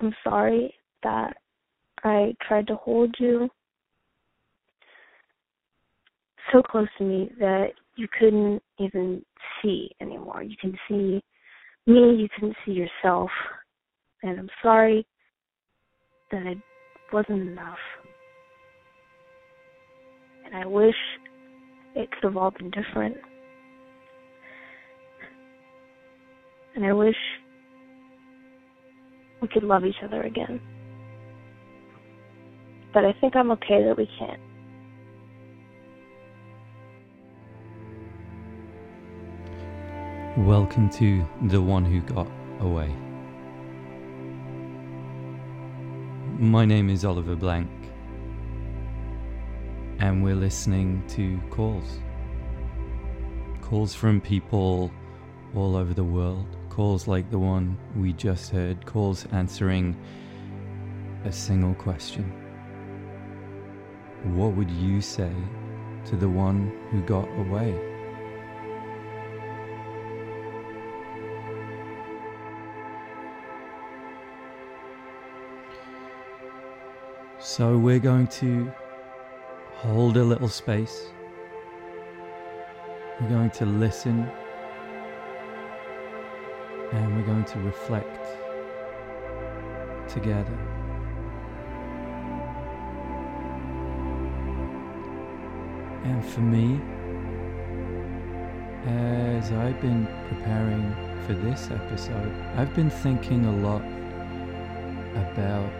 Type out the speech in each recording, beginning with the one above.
I'm sorry that I tried to hold you so close to me that you couldn't even see anymore. You can see me, you couldn't see yourself. And I'm sorry that it wasn't enough. And I wish it could have all been different. And I wish we could love each other again. But I think I'm okay that we can't. Welcome to The One Who Got Away. My name is Oliver Blank, and we're listening to calls. Calls from people all over the world, calls like the one we just heard, calls answering a single question What would you say to the one who got away? So we're going to hold a little space. We're going to listen and to reflect together. And for me, as I've been preparing for this episode, I've been thinking a lot about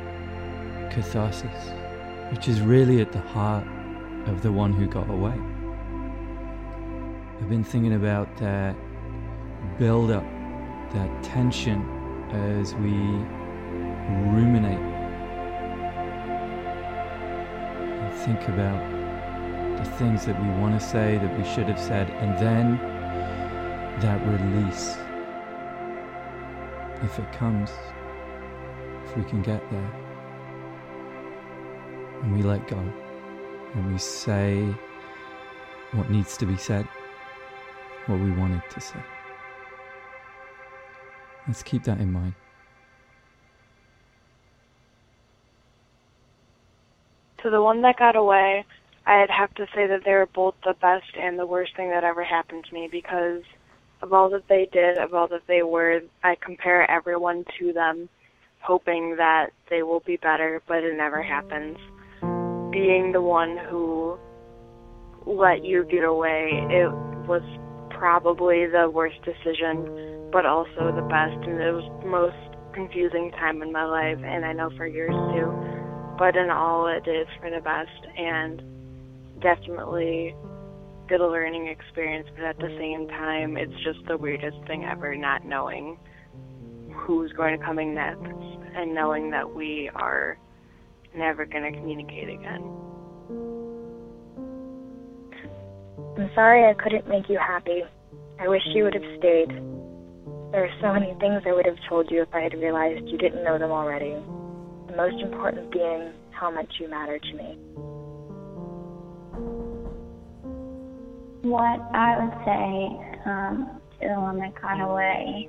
catharsis, which is really at the heart of the one who got away. I've been thinking about that build up, that tension as we ruminate and think about the things that we want to say, that we should have said, and then that release. If it comes, if we can get there and we let go and we say what needs to be said, what we wanted to say. Let's keep that in mind. To the one that got away, I'd have to say that they were both the best and the worst thing that ever happened to me because of all that they did, of all that they were. I compare everyone to them, hoping that they will be better, but it never happens being the one who let you get away, it was probably the worst decision, but also the best, and it was the most confusing time in my life, and I know for yours too. But in all, it is for the best, and definitely good learning experience. But at the same time, it's just the weirdest thing ever, not knowing who's going to come in next, and knowing that we are never going to communicate again. I'm sorry I couldn't make you happy. I wish you would have stayed. There are so many things I would have told you if I had realized you didn't know them already. The most important being how much you matter to me. What I would say um, to the one that got away,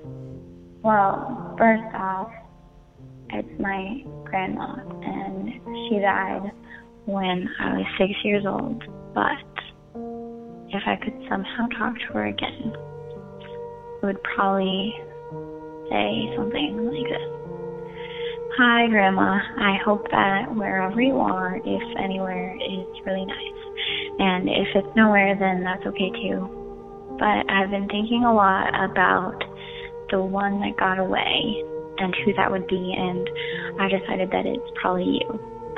well, first off, it's my grandma, and she died when I was six years old. But if I could somehow talk to her again, would probably say something like this. Hi, Grandma. I hope that wherever you are, if anywhere, is really nice. And if it's nowhere, then that's okay too. But I've been thinking a lot about the one that got away and who that would be, and I decided that it's probably you.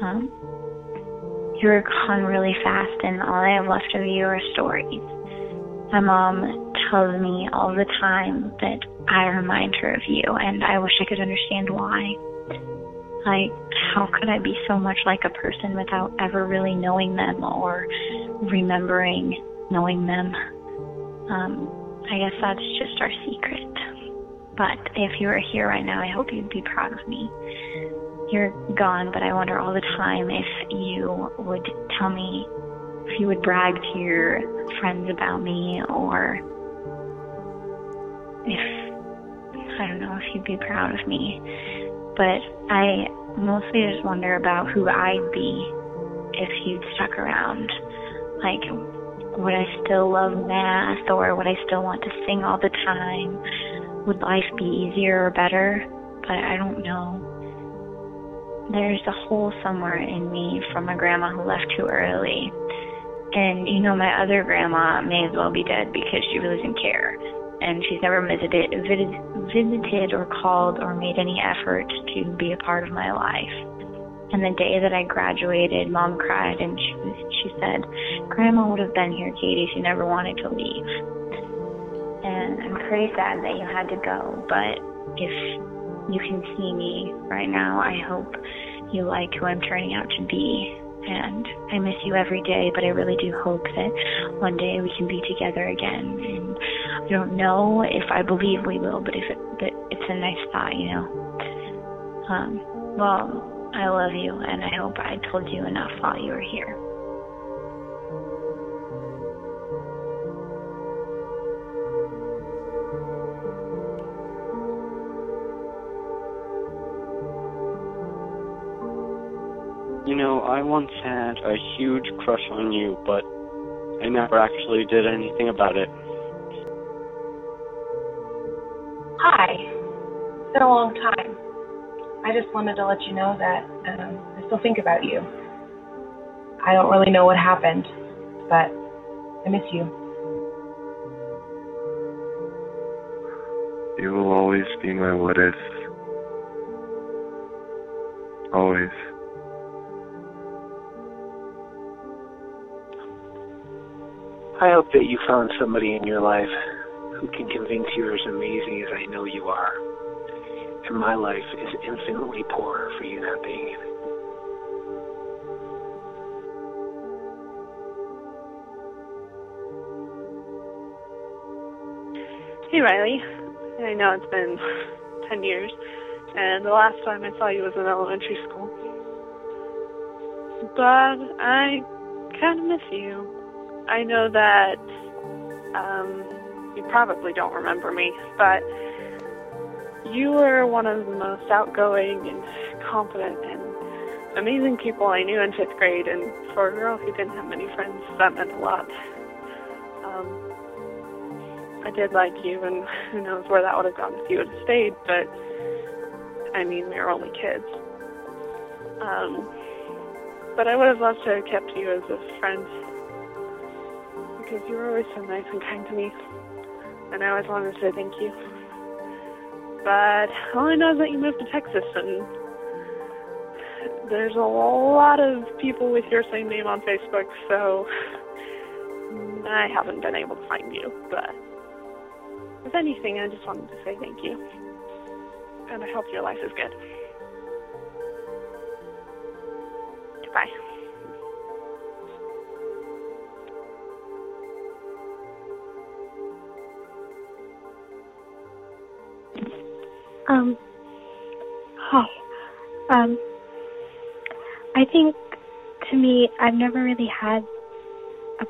Um, you were gone really fast, and all I have left of you are stories. My mom tells me all the time that I remind her of you, and I wish I could understand why. Like, how could I be so much like a person without ever really knowing them or remembering knowing them? Um, I guess that's just our secret. But if you were here right now, I hope you'd be proud of me. You're gone, but I wonder all the time if you would tell me, if you would brag to your friends about me, or if, I don't know, if you'd be proud of me. but I mostly just wonder about who I'd be if you'd stuck around. Like, would I still love math or would I still want to sing all the time? Would life be easier or better? But I don't know. There's a hole somewhere in me from my grandma who left too early. And you know, my other grandma may as well be dead because she really didn't care. And she's never visited, visited or called or made any effort to be a part of my life. And the day that I graduated, mom cried and she she said, "Grandma would have been here, Katie. She never wanted to leave." And I'm pretty sad that you had to go. But if you can see me right now, I hope you like who I'm turning out to be. And I miss you every day, but I really do hope that one day we can be together again. And I don't know if I believe we will, but if it, but it's a nice thought, you know. Um, well, I love you, and I hope I told you enough while you were here. You know, I once had a huge crush on you, but I never actually did anything about it. Hi. It's been a long time. I just wanted to let you know that um, I still think about you. I don't really know what happened, but I miss you. You will always be my what if. Always. I hope that you found somebody in your life who can convince you you're as amazing as I know you are and my life is infinitely poorer for you not being in it. Hey Riley, I know it's been 10 years, and the last time I saw you was in elementary school. But I kind of miss you. I know that um, you probably don't remember me, but you were one of the most outgoing and confident and amazing people I knew in fifth grade, and for a girl who didn't have many friends, that meant a lot. Um, I did like you, and who knows where that would have gone if you had stayed, but I mean, we were only kids. Um, but I would have loved to have kept you as a friend because you were always so nice and kind to me, and I always wanted to say thank you but all I know is that you moved to Texas, and there's a lot of people with your same name on Facebook, so I haven't been able to find you. But if anything, I just wanted to say thank you, and I hope your life is good. Goodbye. Um, hi. Um, I think to me, I've never really had a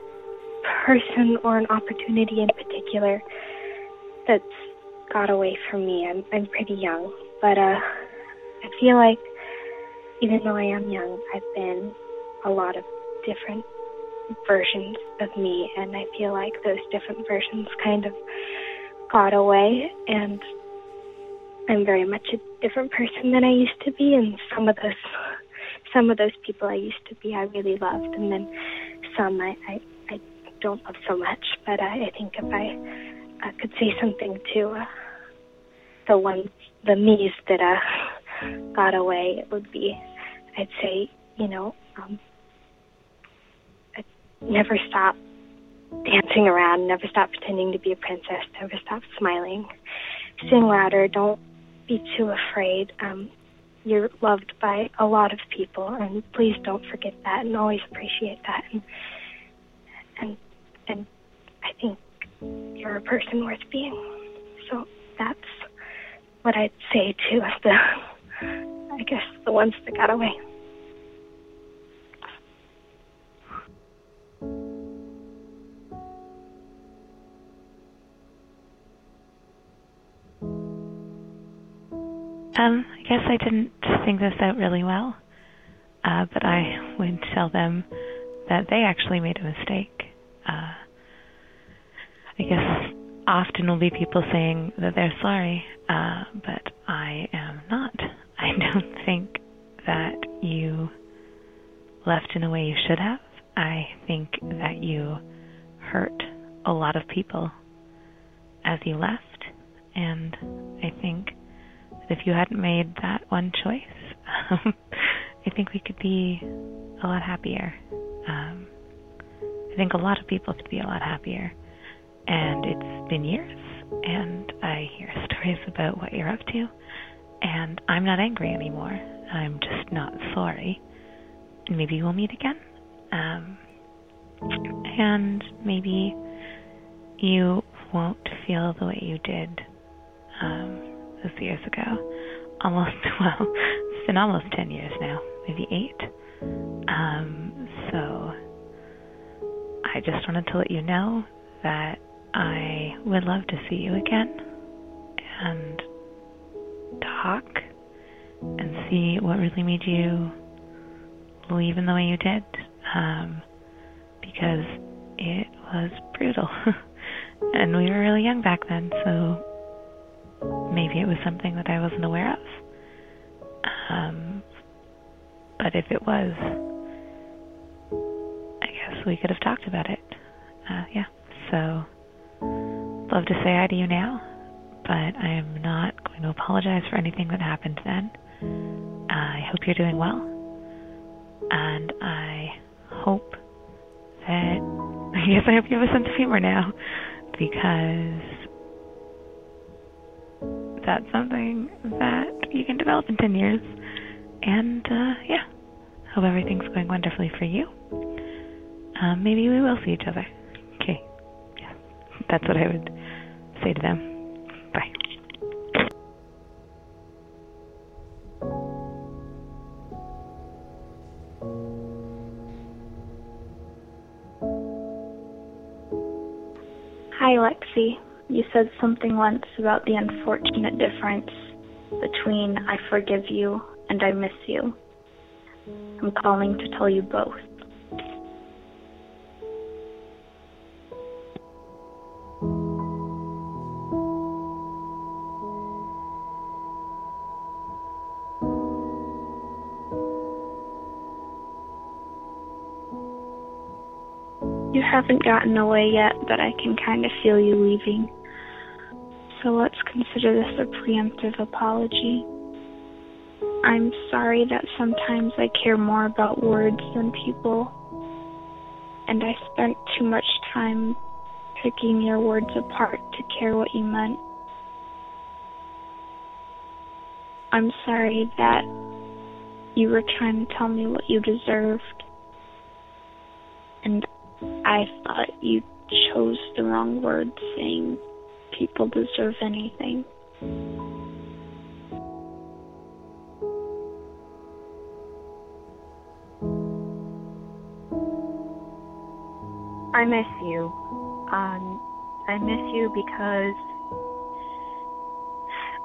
person or an opportunity in particular that's got away from me. I'm I'm pretty young, but uh, I feel like even though I am young, I've been a lot of different versions of me, and I feel like those different versions kind of got away, and I'm very much a different person than I used to be, and some of those some of those people I used to be I really loved, and then some I I, I don't love so much. But I, I think if I, I could say something to uh, the ones the me's that uh, got away, it would be I'd say you know um, I'd never stop dancing around, never stop pretending to be a princess, never stop smiling, sing louder, don't be too afraid. Um, you're loved by a lot of people, and please don't forget that, and always appreciate that. And and and I think you're a person worth being. So that's what I'd say to the, I guess, the ones that got away. Um, I guess I didn't think this out really well, uh, but I would tell them that they actually made a mistake. Uh, I guess often will be people saying that they're sorry, uh, but I am not. I don't think that you left in a way you should have. I think that you hurt a lot of people as you left, and I think if you hadn't made that one choice, um, I think we could be a lot happier. Um, I think a lot of people could be a lot happier. And it's been years, and I hear stories about what you're up to, and I'm not angry anymore. I'm just not sorry. And maybe we'll meet again. Um, and maybe you won't feel the way you did um, those years ago. Almost, well, it's been almost 10 years now, maybe eight. Um, so I just wanted to let you know that I would love to see you again and talk and see what really made you leave in the way you did. Um, because it was brutal. and we were really young back then, so maybe it was something that I wasn't aware of. Um, but if it was, I guess we could have talked about it. Uh, yeah, so love to say hi to you now, but I am not going to apologize for anything that happened then. I hope you're doing well, and I hope that I guess I hope you have a sense of humor now because that's something that you can develop in 10 years. And uh, yeah, hope everything's going wonderfully for you. Um, maybe we will see each other. Okay. Yeah, that's what I would say to them. Bye. Hi, Lexi. You said something once about the unfortunate difference between I forgive you and I miss you. I'm calling to tell you both. You haven't gotten away yet, but I can kind of feel you leaving. So let's consider this a preemptive apology. I'm sorry that sometimes I care more about words than people, and I spent too much time picking your words apart to care what you meant. I'm sorry that you were trying to tell me what you deserved, and I thought you chose the wrong words saying people deserve anything. I miss you. Um, I miss you because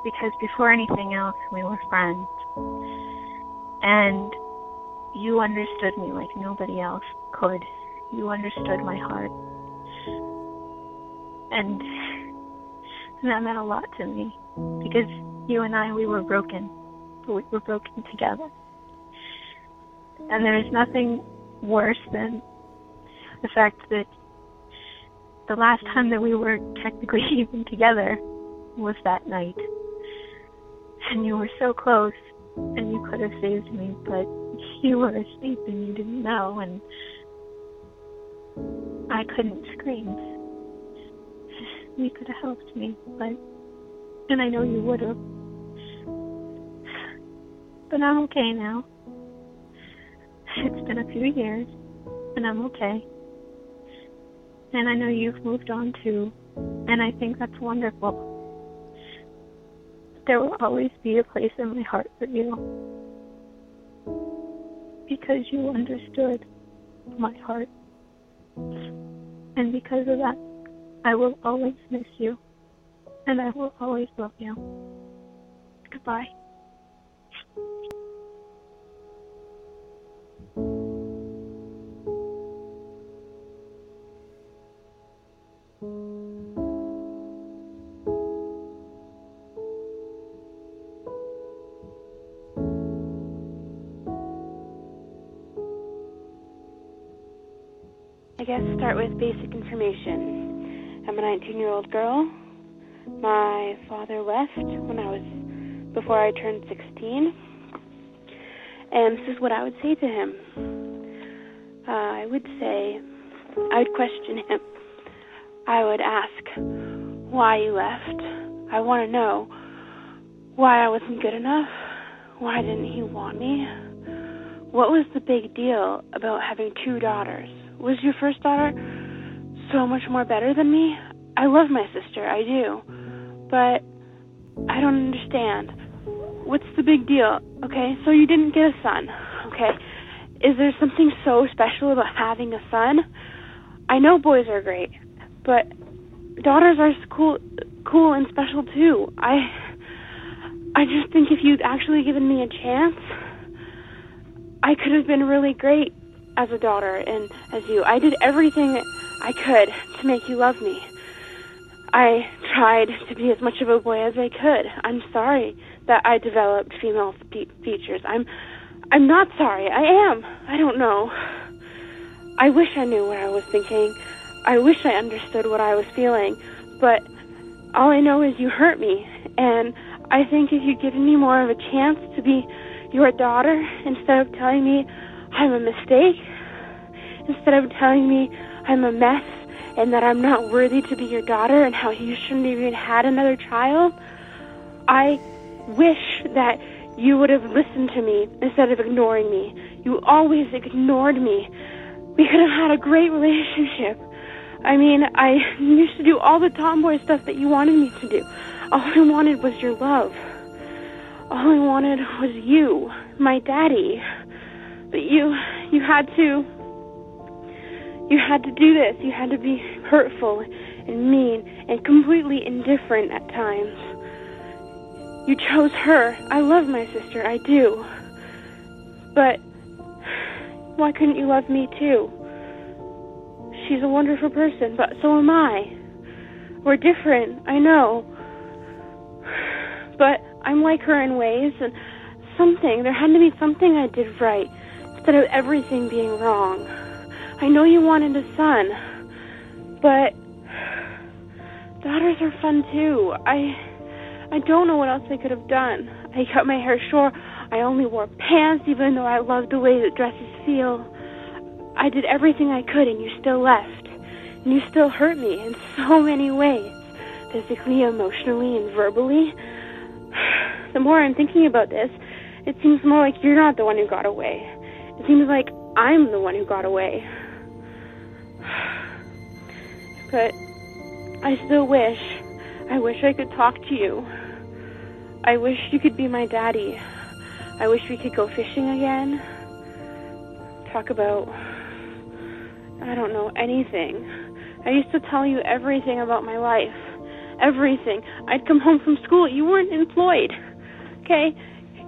because before anything else, we were friends, and you understood me like nobody else could. You understood my heart, and that meant a lot to me because you and I we were broken, but we were broken together, and there is nothing worse than the fact that the last time that we were technically even together was that night. And you were so close, and you could have saved me, but you were asleep and you didn't know, and I couldn't scream. You could have helped me, but, and I know you would have. But I'm okay now. It's been a few years, and I'm okay. And I know you've moved on too, and I think that's wonderful. There will always be a place in my heart for you because you understood my heart. And because of that, I will always miss you, and I will always love you. Goodbye. I guess start with basic information. I'm a 19 year old girl. My father left when I was before I turned 16. And this is what I would say to him. Uh, I would say, I would question him. I would ask why you left. I want to know why I wasn't good enough. Why didn't he want me? What was the big deal about having two daughters? Was your first daughter so much more better than me? I love my sister, I do. But I don't understand. What's the big deal? Okay, so you didn't get a son. Okay. Is there something so special about having a son? I know boys are great, but daughters are cool cool and special too. I I just think if you'd actually given me a chance, I could have been really great as a daughter and as you. I did everything I could to make you love me. I tried to be as much of a boy as I could. I'm sorry that I developed female fe- features. I'm I'm not sorry. I am. I don't know. I wish I knew what I was thinking. I wish I understood what I was feeling, but all I know is you hurt me and I think if you'd given me more of a chance to be your daughter instead of telling me I'm a mistake, instead of telling me I'm a mess and that I'm not worthy to be your daughter and how you shouldn't have even had another child, I wish that you would have listened to me instead of ignoring me. You always ignored me. We could have had a great relationship. I mean, I used to do all the tomboy stuff that you wanted me to do. All I wanted was your love. All I wanted was you, my daddy. But you, you had to, you had to do this. You had to be hurtful and mean and completely indifferent at times. You chose her. I love my sister, I do. But why couldn't you love me too? She's a wonderful person, but so am I. We're different, I know but I'm like her in ways, and something, there had to be something I did right instead of everything being wrong. I know you wanted a son, but daughters are fun too. I I don't know what else I could have done. I cut my hair short. I only wore pants even though I loved the way that dresses feel. I did everything I could and you still left. And you still hurt me in so many ways. Physically, emotionally, and verbally the more I'm thinking about this, it seems more like you're not the one who got away. It seems like I'm the one who got away. But I still wish, I wish I could talk to you. I wish you could be my daddy. I wish we could go fishing again. Talk about, I don't know, anything. I used to tell you everything about my life. Everything. I'd come home from school. You weren't employed okay?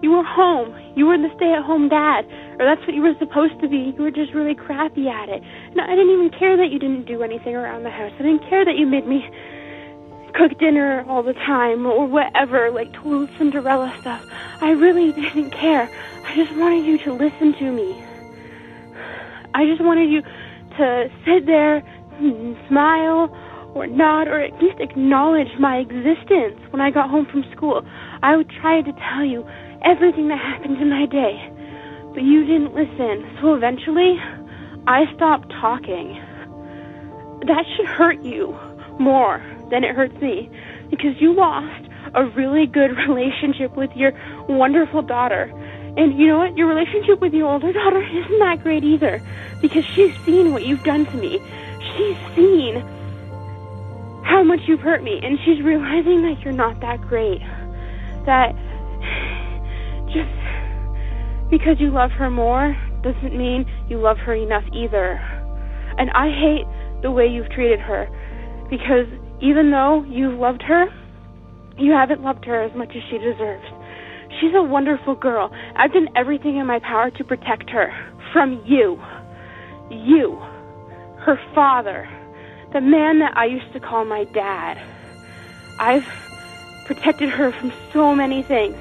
You were home. You were the stay-at-home dad, or that's what you were supposed to be. You were just really crappy at it. And I didn't even care that you didn't do anything around the house. I didn't care that you made me cook dinner all the time or whatever, like total Cinderella stuff. I really didn't care. I just wanted you to listen to me. I just wanted you to sit there and smile or nod or at least acknowledge my existence when I got home from school. I would try to tell you everything that happened in my day, but you didn't listen. So eventually, I stopped talking. That should hurt you more than it hurts me because you lost a really good relationship with your wonderful daughter. And you know what? Your relationship with your older daughter isn't that great either because she's seen what you've done to me. She's seen how much you've hurt me, and she's realizing that you're not that great. That because you love her more doesn't mean you love her enough either. And I hate the way you've treated her because even though you've loved her, you haven't loved her as much as she deserves. She's a wonderful girl. I've done everything in my power to protect her from you. You, her father the man that I used to call my dad. I've protected her from so many things.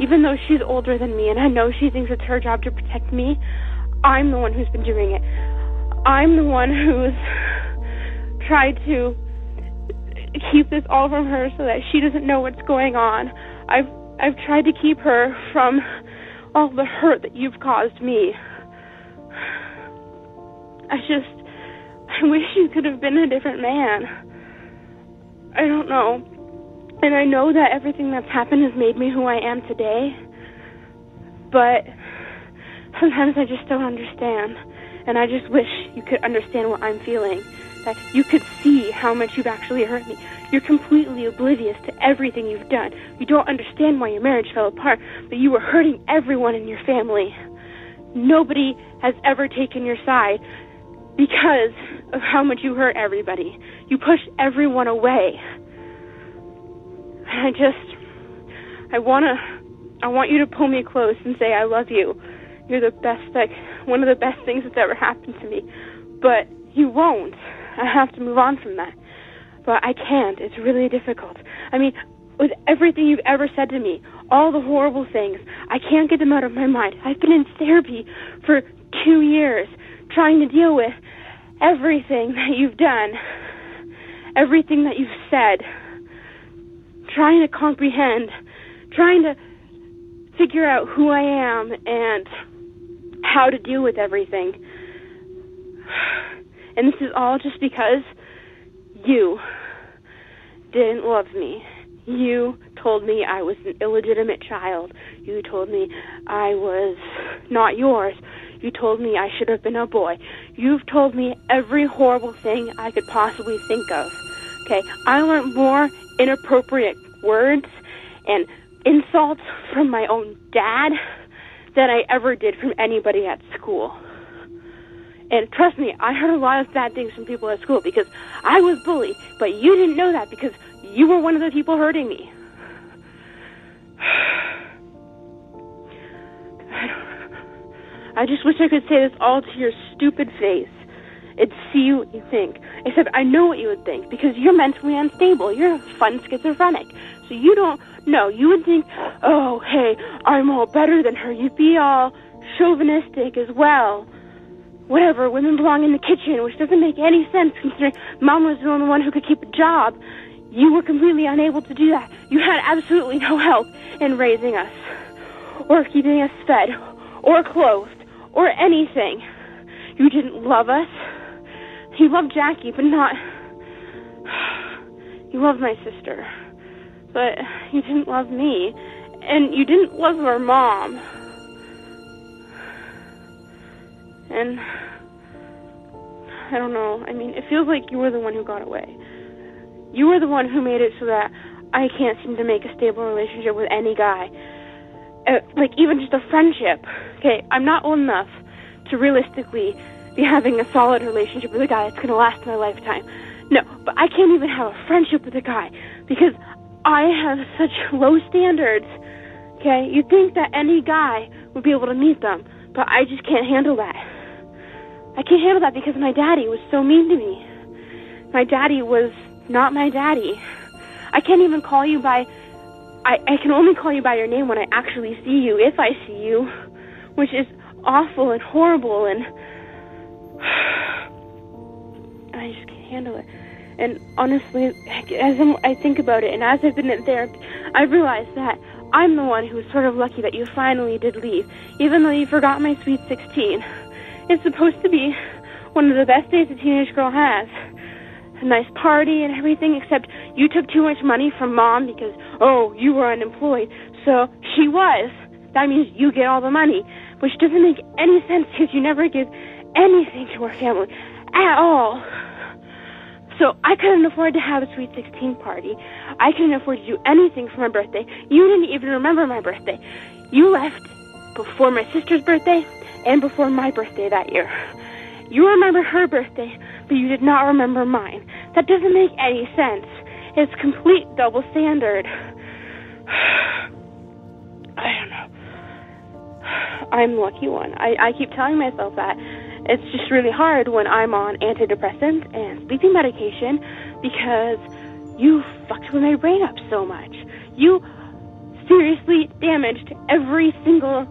Even though she's older than me and I know she thinks it's her job to protect me, I'm the one who's been doing it. I'm the one who's tried to keep this all from her so that she doesn't know what's going on. I've I've tried to keep her from all the hurt that you've caused me. I just I wish you could have been a different man. I don't know. And I know that everything that's happened has made me who I am today. But sometimes I just don't understand. And I just wish you could understand what I'm feeling. That you could see how much you've actually hurt me. You're completely oblivious to everything you've done. You don't understand why your marriage fell apart, but you were hurting everyone in your family. Nobody has ever taken your side because of how much you hurt everybody. You pushed everyone away. I just I wanna I want you to pull me close and say I love you. You're the best like one of the best things that's ever happened to me. But you won't. I have to move on from that. But I can't. It's really difficult. I mean, with everything you've ever said to me, all the horrible things, I can't get them out of my mind. I've been in therapy for two years trying to deal with everything that you've done, everything that you've said, trying to comprehend, trying to figure out who I am and how to deal with everything. And this is all just because you didn't love me. You told me I was an illegitimate child. You told me I was not yours. You told me I should have been a boy. You've told me every horrible thing I could possibly think of. Okay, I learned more inappropriate words and insults from my own dad than I ever did from anybody at school. And trust me, I heard a lot of bad things from people at school because I was bullied, but you didn't know that because you were one of the people hurting me. I just wish I could say this all to your stupid face and see what you think. Except I know what you would think because you're mentally unstable. You're a fun schizophrenic. So you don't know. You would think, oh, hey, I'm all better than her. You'd be all chauvinistic as well. Whatever, women belong in the kitchen, which doesn't make any sense considering mom was the only one who could keep a job. You were completely unable to do that. You had absolutely no help in raising us, or keeping us fed, or clothed, or anything. You didn't love us. You loved Jackie, but not. You loved my sister. But you didn't love me. And you didn't love our mom. And. I don't know. I mean, it feels like you were the one who got away. You were the one who made it so that I can't seem to make a stable relationship with any guy. Uh, like, even just a friendship. Okay, I'm not old enough to realistically be having a solid relationship with a guy that's going to last my lifetime. No, but I can't even have a friendship with a guy because I have such low standards. Okay, you'd think that any guy would be able to meet them, but I just can't handle that. I can't handle that because my daddy was so mean to me. My daddy was not my daddy. I can't even call you by. I, I can only call you by your name when I actually see you, if I see you, which is awful and horrible and. I just can't handle it. And honestly, as I'm, I think about it, and as I've been in therapy, I realize that I'm the one who was sort of lucky that you finally did leave, even though you forgot my sweet 16. It's supposed to be one of the best days a teenage girl has. A nice party and everything, except you took too much money from mom because, oh, you were unemployed. So she was. That means you get all the money, which doesn't make any sense because you never give anything to our family at all. So I couldn't afford to have a sweet 16 party. I couldn't afford to do anything for my birthday. You didn't even remember my birthday. You left before my sister's birthday and before my birthday that year. You remember her birthday, but you did not remember mine. That doesn't make any sense. It's complete double standard. I don't know. I'm lucky one. I, I keep telling myself that. It's just really hard when I'm on antidepressants and sleeping medication because you fucked with my brain up so much. You seriously damaged every single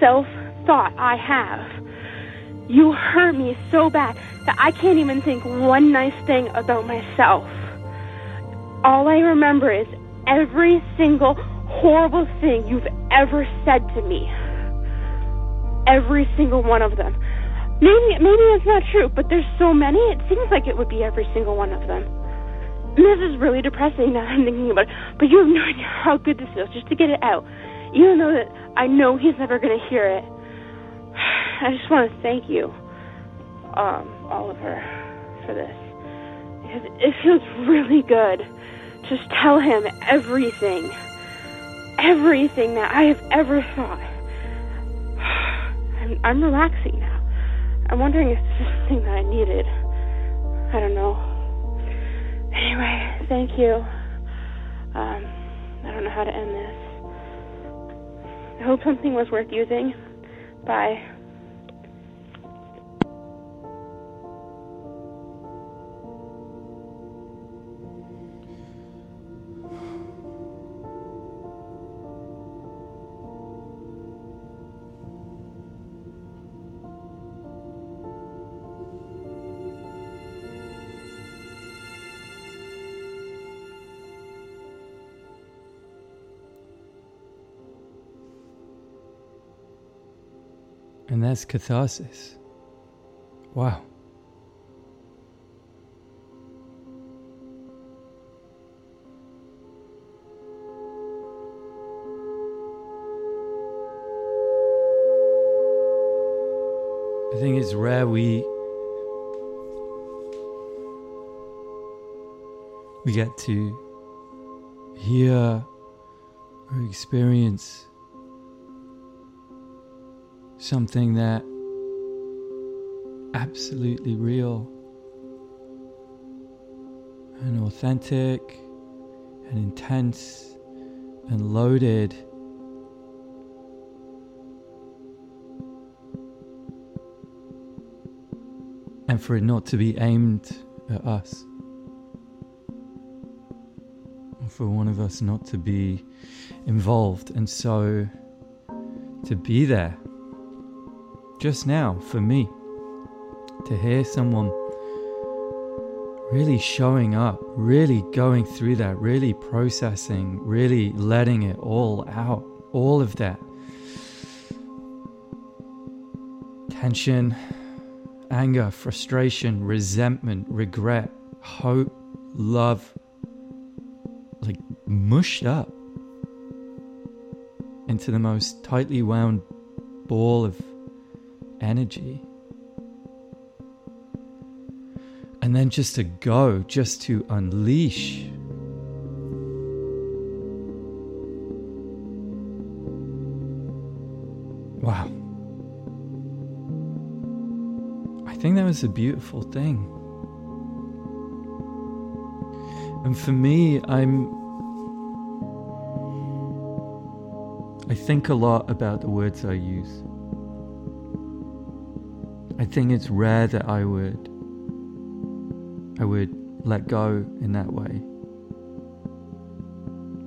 self thought I have. You hurt me so bad that I can't even think one nice thing about myself. All I remember is every single horrible thing you've ever said to me. Every single one of them. Maybe maybe it's not true, but there's so many. It seems like it would be every single one of them. this is really depressing now that I'm thinking about it. But you have no idea how good this feels just to get it out. Even though that I know he's never gonna hear it. I just want to thank you, um, Oliver, for this because it feels really good. Just tell him everything, everything that I have ever thought. I'm, relaxing now. I'm wondering if this is something that I needed. I don't know. Anyway, thank you. Um, I don't know how to end this. I hope something was worth using. Bye. That's catharsis. Wow. I think it's rare we we get to hear or experience something that absolutely real and authentic and intense and loaded. And for it not to be aimed at us. Or for one of us not to be involved. And so to be there just now for me to hear someone really showing up, really going through that, really processing, really letting it all out, all of that tension, anger, frustration, resentment, regret, hope, love, like mushed up into the most tightly wound ball of energy. And then just to go, just to unleash. Wow. I think that was a beautiful thing. And for me, I'm. I think a lot about the words I use. I think it's rare that I would I would let go in that way.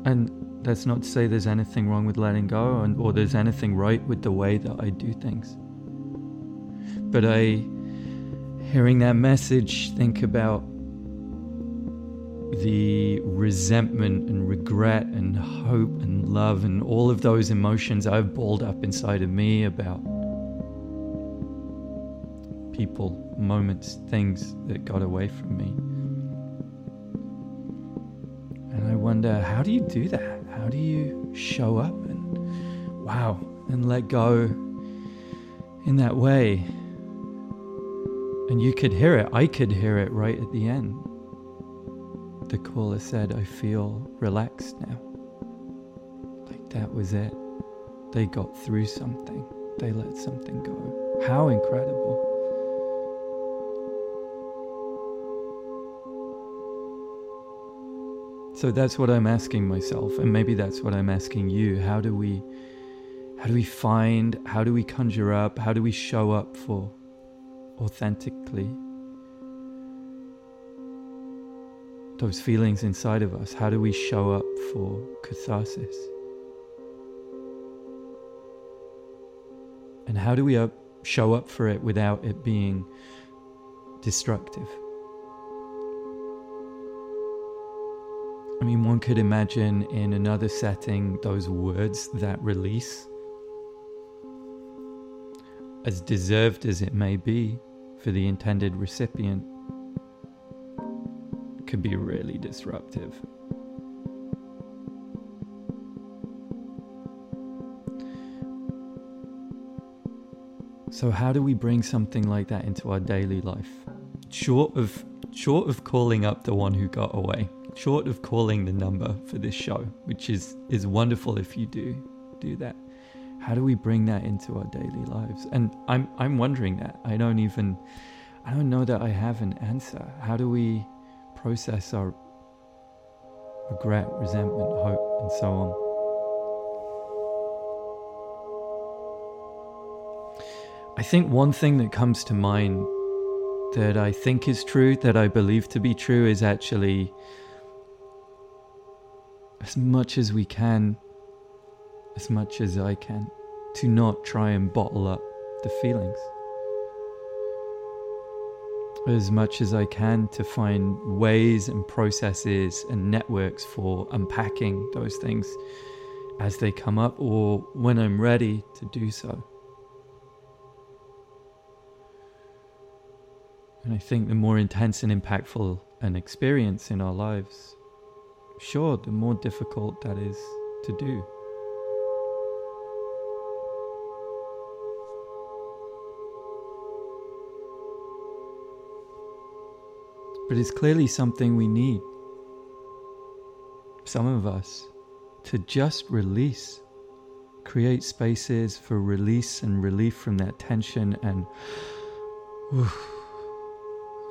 And that's not to say there's anything wrong with letting go or, or there's anything right with the way that I do things. But I hearing that message think about the resentment and regret and hope and love and all of those emotions I've balled up inside of me about people, moments, things that got away from me. And I wonder, how do you do that? How do you show up and wow, and let go in that way? And you could hear it, I could hear it right at the end. The caller said, I feel relaxed now. Like that was it. They got through something, they let something go. How incredible. So that's what I'm asking myself, and maybe that's what I'm asking you. How do we how do we find, how do we conjure up, how do we show up for authentically those feelings inside of us? How do we show up for catharsis? And how do we up show up for it without it being destructive. I mean, one could imagine in another setting those words that release, as deserved as it may be for the intended recipient, could be really disruptive. So how do we bring something like that into our daily life? Short of short of calling up the one who got away, short of calling the number for this show, which is is wonderful if you do do that. How do we bring that into our daily lives? And I'm I'm wondering that. I don't even I don't know that I have an answer. How do we process our regret, resentment, hope, and so on? I think one thing that comes to mind that I think is true, that I believe to be true, is actually as much as we can, as much as I can, to not try and bottle up the feelings. As much as I can to find ways and processes and networks for unpacking those things as they come up or when I'm ready to do so. And I think the more intense and impactful an experience in our lives, sure, the more difficult that is to do. But it's clearly something we need, some of us, to just release, create spaces for release and relief from that tension and.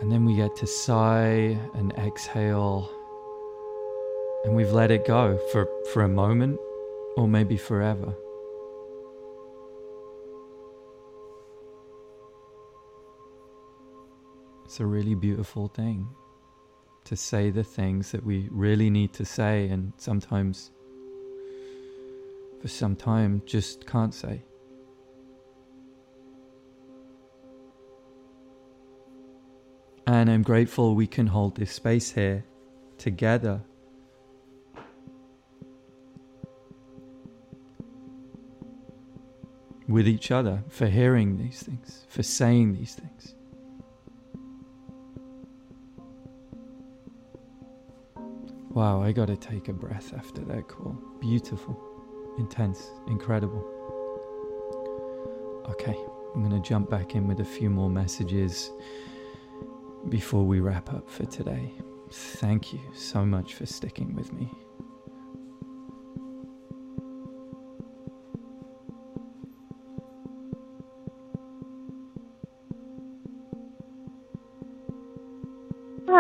And then we get to sigh and exhale. And we've let it go for, for a moment or maybe forever. It's a really beautiful thing to say the things that we really need to say and sometimes for some time just can't say. And I'm grateful we can hold this space here together. With each other for hearing these things, for saying these things. Wow, I gotta take a breath after that call. Beautiful, intense, incredible. Okay, I'm gonna jump back in with a few more messages before we wrap up for today, thank you so much for sticking with me.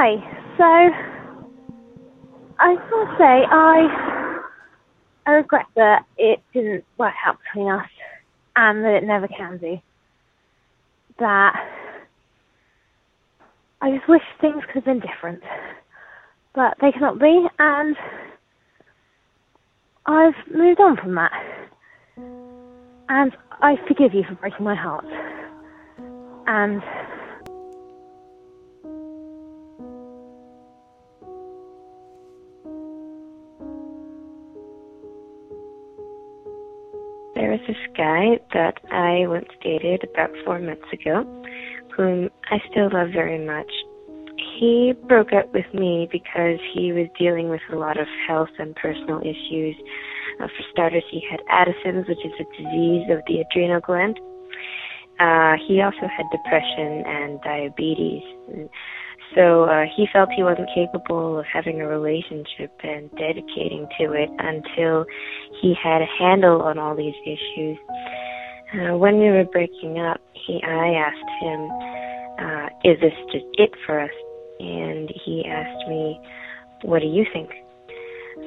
Hi. So, I to say I I regret that it didn't work out between us, and that it never can do. That I just wish things could have been different. But they cannot be, and I've moved on from that. And I forgive you for breaking my heart. And There was this guy that I once dated about four months ago whom I still love very much. He broke up with me because he was dealing with a lot of health and personal issues. Uh, for starters, he had Addison's, which is a disease of the adrenal gland. Uh, he also had depression and diabetes. And so uh, he felt he wasn't capable of having a relationship and dedicating to it until he had a handle on all these issues. Uh, when we were breaking up, he I asked him, uh, "Is this just it for us?" And he asked me, "What do you think?"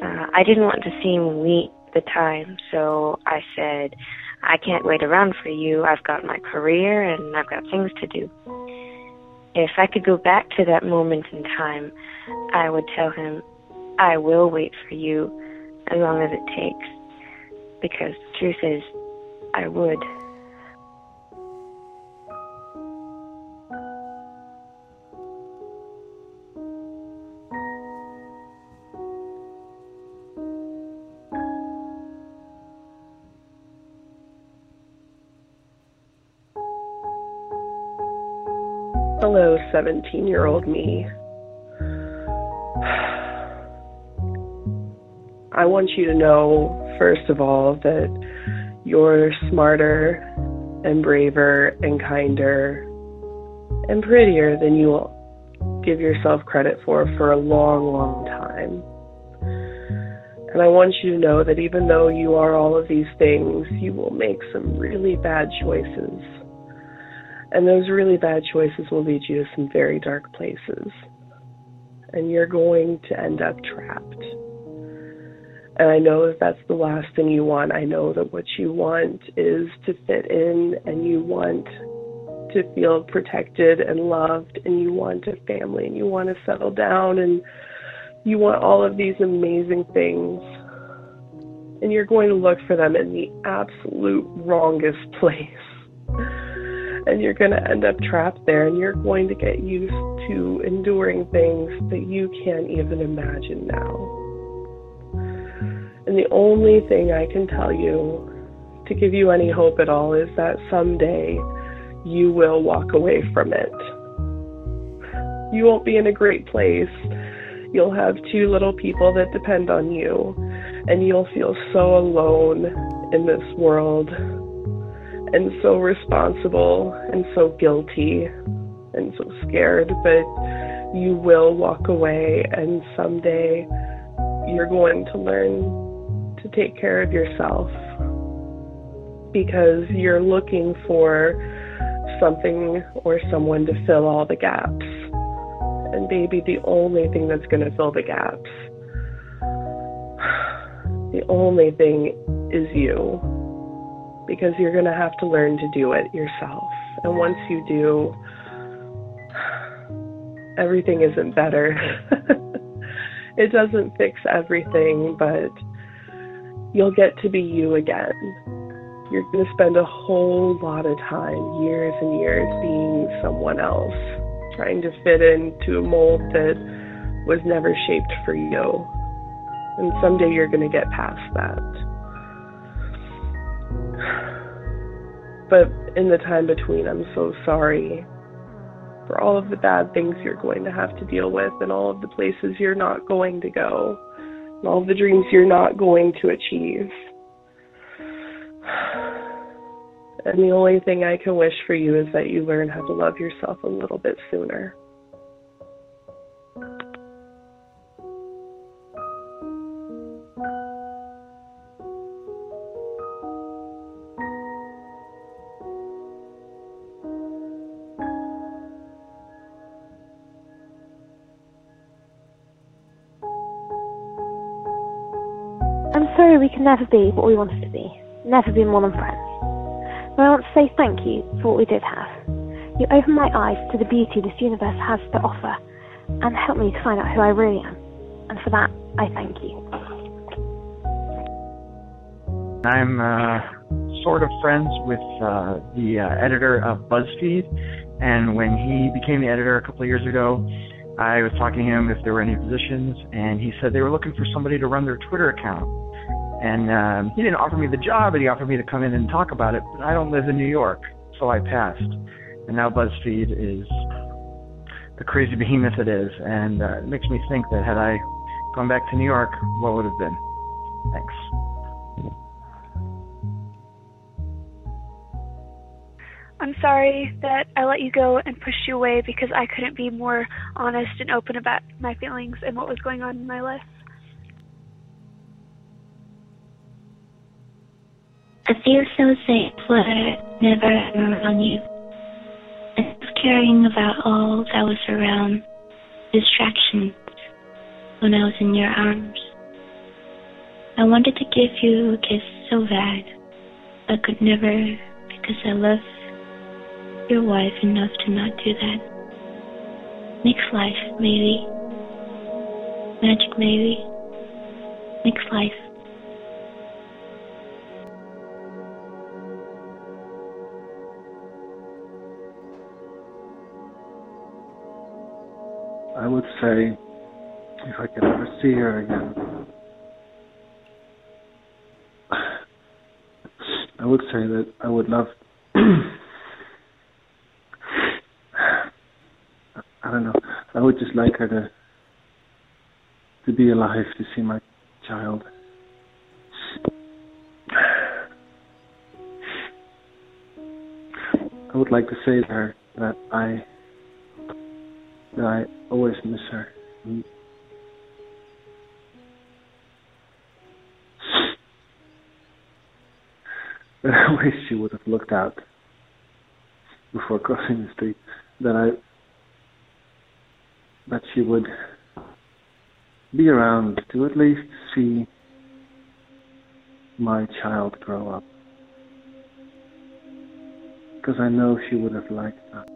Uh, I didn't want to seem weak the time, so I said, "I can't wait around for you. I've got my career and I've got things to do." If I could go back to that moment in time, I would tell him, "I will wait for you as long as it takes." Because the truth is, I would. Hello, 17 year old me. I want you to know, first of all, that you're smarter and braver and kinder and prettier than you will give yourself credit for for a long, long time. And I want you to know that even though you are all of these things, you will make some really bad choices. And those really bad choices will lead you to some very dark places. And you're going to end up trapped. And I know that that's the last thing you want. I know that what you want is to fit in and you want to feel protected and loved and you want a family and you want to settle down and you want all of these amazing things. And you're going to look for them in the absolute wrongest place. And you're going to end up trapped there and you're going to get used to enduring things that you can't even imagine now. And the only thing I can tell you to give you any hope at all is that someday you will walk away from it. You won't be in a great place You'll have two little people that depend on you, and you'll feel so alone in this world and so responsible and so guilty and so scared, but you will walk away, and someday you're going to learn to take care of yourself because you're looking for something or someone to fill all the gaps and baby, the only thing that's going to fill the gaps, the only thing is you. Because you're going to have to learn to do it yourself. And once you do, everything isn't better. it doesn't fix everything, but you'll get to be you again. You're going to spend a whole lot of time, years and years, being someone else trying to fit into a mold that was never shaped for you. And someday you're going to get past that. But in the time between, I'm so sorry for all of the bad things you're going to have to deal with and all of the places you're not going to go and all of the dreams you're not going to achieve. And the only thing I can wish for you is that you learn how to love yourself a little bit sooner. We can never be what we wanted to be, never be more than friends. But I want to say thank you for what we did have. You opened my eyes to the beauty this universe has to offer and helped me to find out who I really am. And for that, I thank you. I'm uh, sort of friends with uh, the uh, editor of BuzzFeed, and when he became the editor a couple of years ago, I was talking to him if there were any positions, and he said they were looking for somebody to run their Twitter account. And um, he didn't offer me the job, but he offered me to come in and talk about it. But I don't live in New York, so I passed. And now BuzzFeed is the crazy behemoth it is, and uh, it makes me think that had I gone back to New York, what would have been? Thanks. I'm sorry that I let you go and pushed you away because I couldn't be more honest and open about my feelings and what was going on in my life. I feel so safe when I never am around you. I was caring about all that was around, distractions, when I was in your arms. I wanted to give you a kiss so bad, but could never because I love your wife enough to not do that. Next life, maybe. Magic, maybe. Next life. I would say if I could ever see her again, I would say that I would love I don't know. I would just like her to to be alive to see my child. I would like to say to her that I I always miss her. Mm. And that I wish she would have looked out before crossing the street. That I that she would be around to at least see my child grow up. Because I know she would have liked that.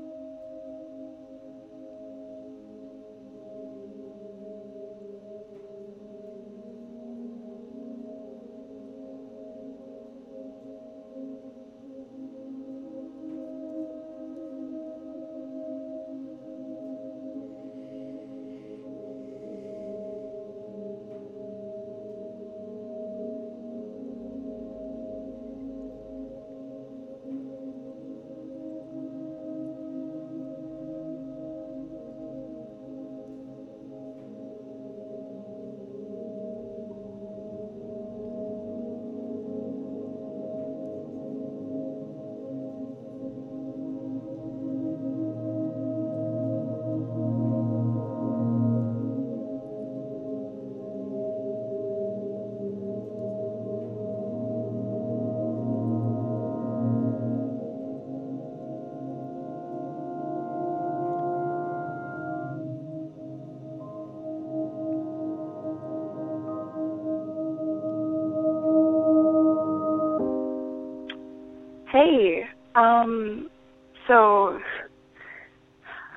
So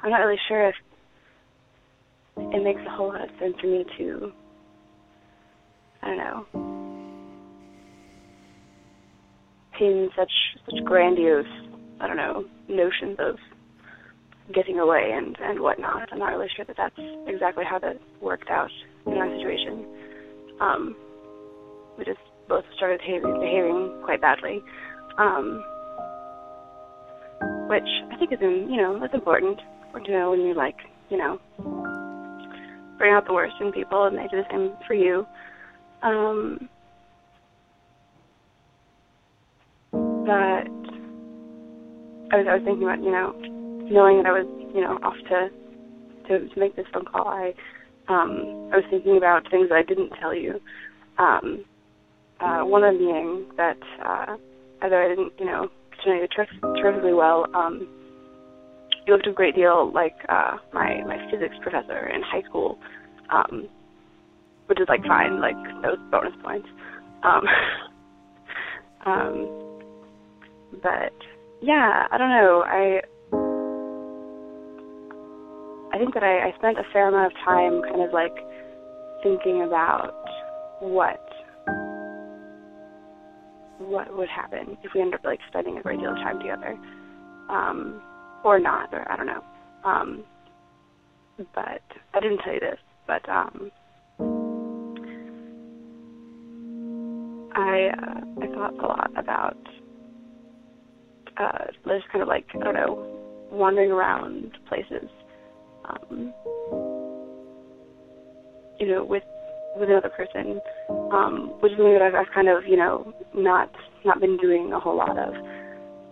I'm not really sure if it makes a whole lot of sense for me to, I don't know, pin such such grandiose, I don't know, notions of getting away and and whatnot. I'm not really sure that that's exactly how that worked out in our situation. Um, we just both started behaving, behaving quite badly um, which I think is, in, you know, that's important. Important to know when you like, you know, bring out the worst in people, and they do the same for you. Um, but I was, I was thinking about, you know, knowing that I was, you know, off to to, to make this phone call. I um, I was thinking about things that I didn't tell you. Um, uh, one of them being that. Uh, although I didn't, you know, to you ter- terrifically well, um, you looked a great deal like uh, my my physics professor in high school, um, which is like fine, like those bonus points. Um, um, but yeah, I don't know. I I think that I, I spent a fair amount of time kind of like thinking about what what would happen if we ended up like spending a great deal of time together, um, or not, or I don't know. Um, but I didn't tell you this, but um, I uh, I thought a lot about uh, just kind of like I don't know, wandering around places, um, you know, with with another person, um, which is something that I've, I've kind of, you know, not not been doing a whole lot of.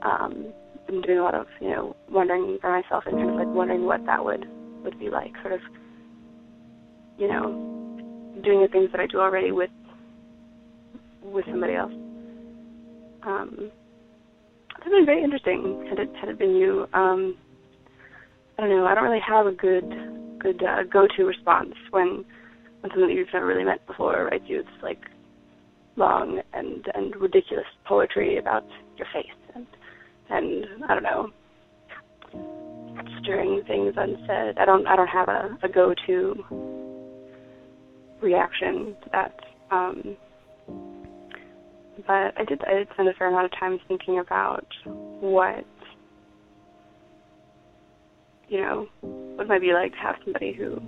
Um, been doing a lot of, you know, wondering for myself and kind of like wondering what that would would be like, sort of, you know, doing the things that I do already with with somebody else. Um, it's been very interesting. Had it had it been you, um, I don't know. I don't really have a good good uh, go-to response when when something that you've never really met before writes you it's like long and and ridiculous poetry about your face and and I don't know stirring things unsaid. I don't I don't have a, a go to reaction to that. Um but I did I did spend a fair amount of time thinking about what you know, what it might be like to have somebody who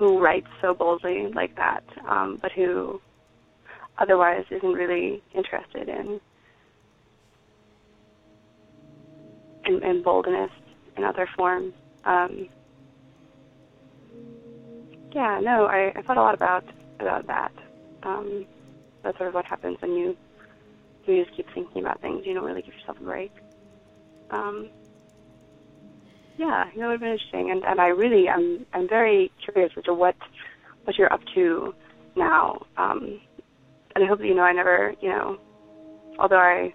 who writes so boldly like that, um, but who otherwise isn't really interested in, in, in boldness in other forms. Um, yeah, no, I, I thought a lot about about that. Um, that's sort of what happens when you you just keep thinking about things. You don't really give yourself a break. Um, yeah, it would have been interesting, and and I really, I'm I'm very curious as to what what you're up to now. Um, and I hope that you know I never, you know, although I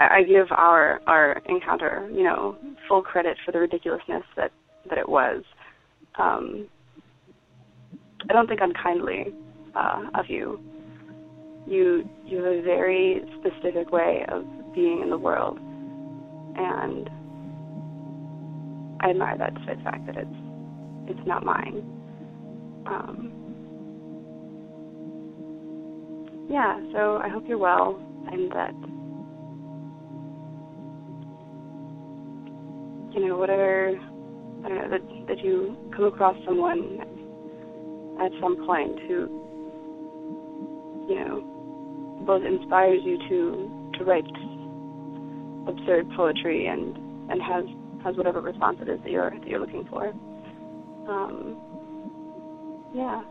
I give our our encounter, you know, full credit for the ridiculousness that that it was. Um, I don't think unkindly uh, of you. You you have a very specific way of being in the world, and I admire that despite the fact that it's it's not mine. Um, yeah, so I hope you're well and that you know whatever I don't know that that you come across someone at some point who you know both inspires you to to write absurd poetry and and has has whatever response it is that you're that you're looking for. Um, yeah.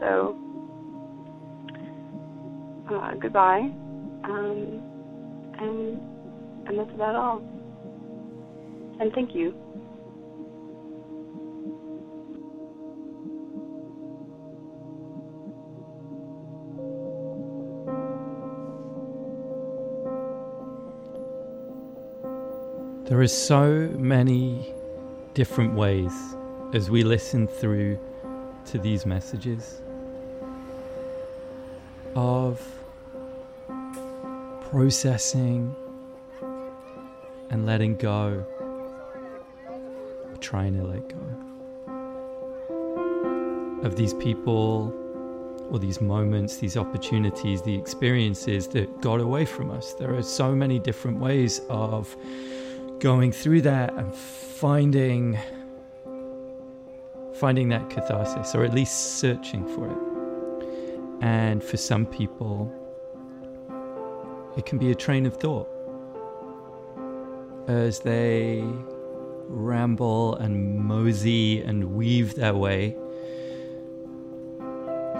So uh, goodbye. Um, and and that's about all. And thank you. There are so many different ways as we listen through to these messages of processing and letting go, trying to let go of these people or these moments, these opportunities, the experiences that got away from us. There are so many different ways of going through that and finding finding that catharsis or at least searching for it. And for some people it can be a train of thought as they ramble and mosey and weave their way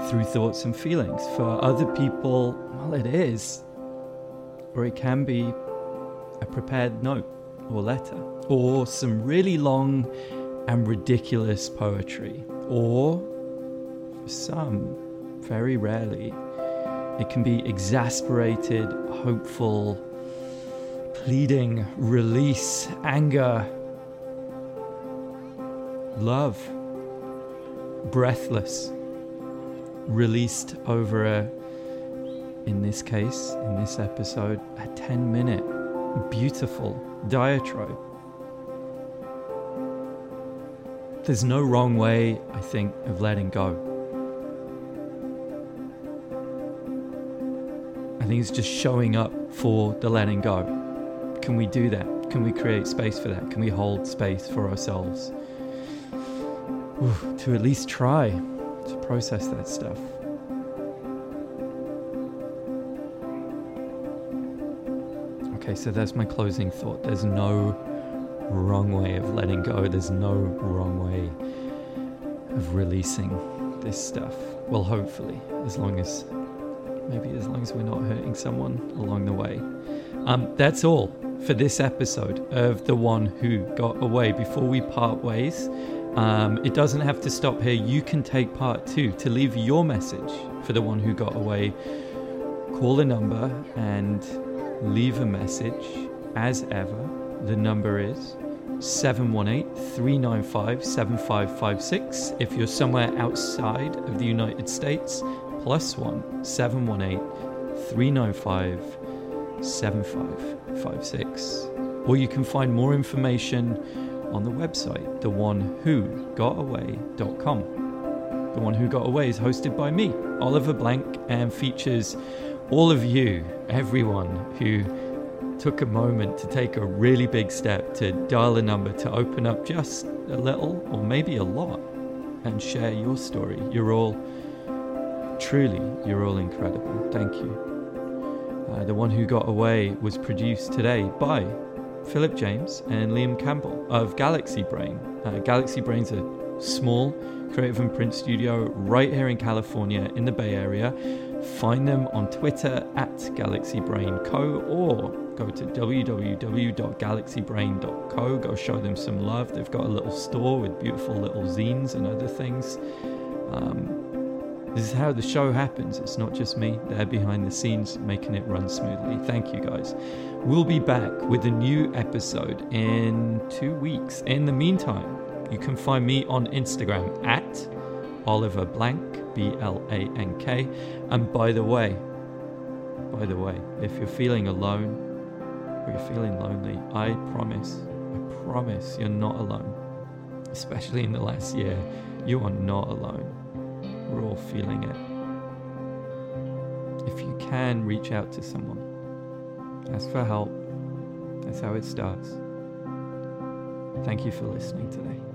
through thoughts and feelings. For other people, well, it is, or it can be a prepared note or letter, or some really long and ridiculous poetry, or some, very rarely, it can be exasperated, hopeful, pleading, release, anger, love, breathless, released over a, in this case, in this episode, a 10 minute beautiful diatribe. There's no wrong way, I think, of letting go. I think it's just showing up for the letting go. Can we do that? Can we create space for that? Can we hold space for ourselves? Ooh, to at least try to process that stuff. Okay, so that's my closing thought. There's no wrong way of letting go, there's no wrong way of releasing this stuff. Well, hopefully, as long as maybe as long as we're not hurting someone along the way. Um, that's all for this episode of The One Who Got Away. Before we part ways, um, it doesn't have to stop here. You can take part two to leave your message for The One Who Got Away. Call the number and leave a message as ever. The number is 718 395 7556. If you're somewhere outside of the United States, plus 1 718 395 7556. Or you can find more information on the website, theonewhogotaway.com. The One Who Got Away is hosted by me, Oliver Blank, and features all of you, everyone who took a moment to take a really big step to dial a number to open up just a little or maybe a lot and share your story. You're all truly, you're all incredible. Thank you. Uh, the One Who Got Away was produced today by Philip James and Liam Campbell of Galaxy Brain. Uh, Galaxy Brain's a small creative and print studio right here in California in the Bay Area. Find them on Twitter at Galaxy Brain Co. or go to www.galaxybrain.co. Go show them some love. They've got a little store with beautiful little zines and other things. Um, this is how the show happens. It's not just me there behind the scenes making it run smoothly. Thank you guys. We'll be back with a new episode in two weeks. In the meantime, you can find me on Instagram at Oliver Blank, B L A N K. And by the way, by the way, if you're feeling alone or you're feeling lonely, I promise, I promise you're not alone. Especially in the last year, you are not alone. We're all feeling it. If you can, reach out to someone. Ask for help. That's how it starts. Thank you for listening today.